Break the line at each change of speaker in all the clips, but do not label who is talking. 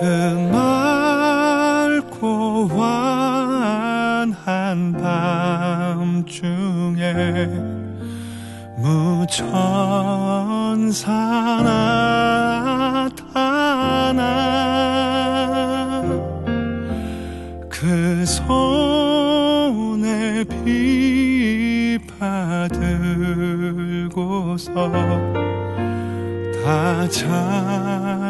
그 맑고 환한 밤중에 무천사 나타나 그 손에 비파 들고서 다 찬송하기를 무천사 날개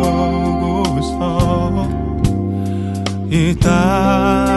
펴고서 이 땅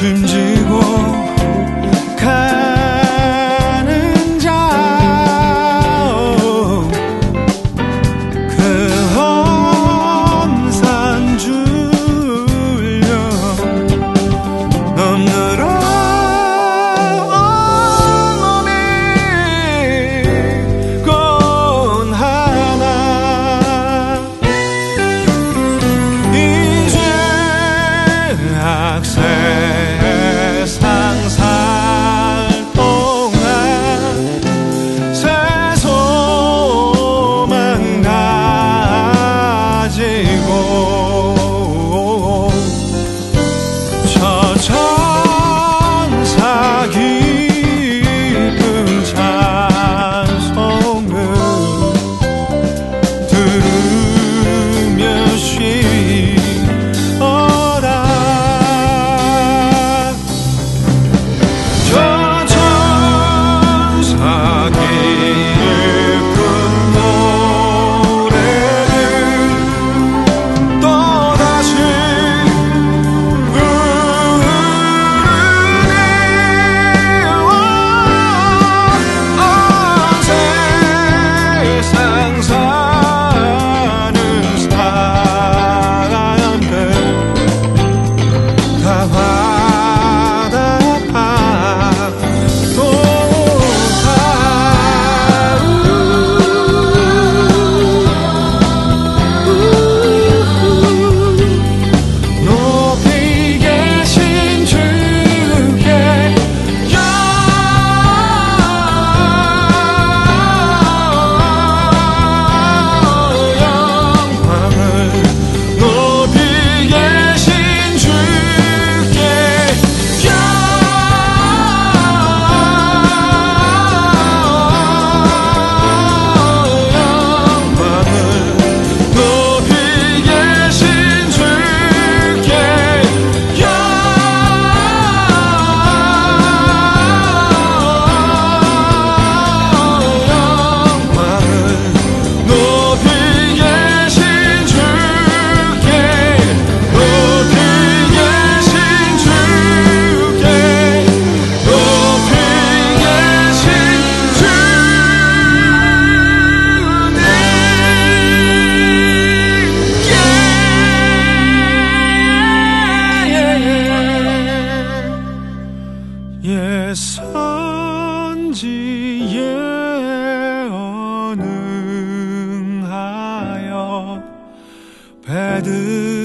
심지 내 선지에 언응하여 배들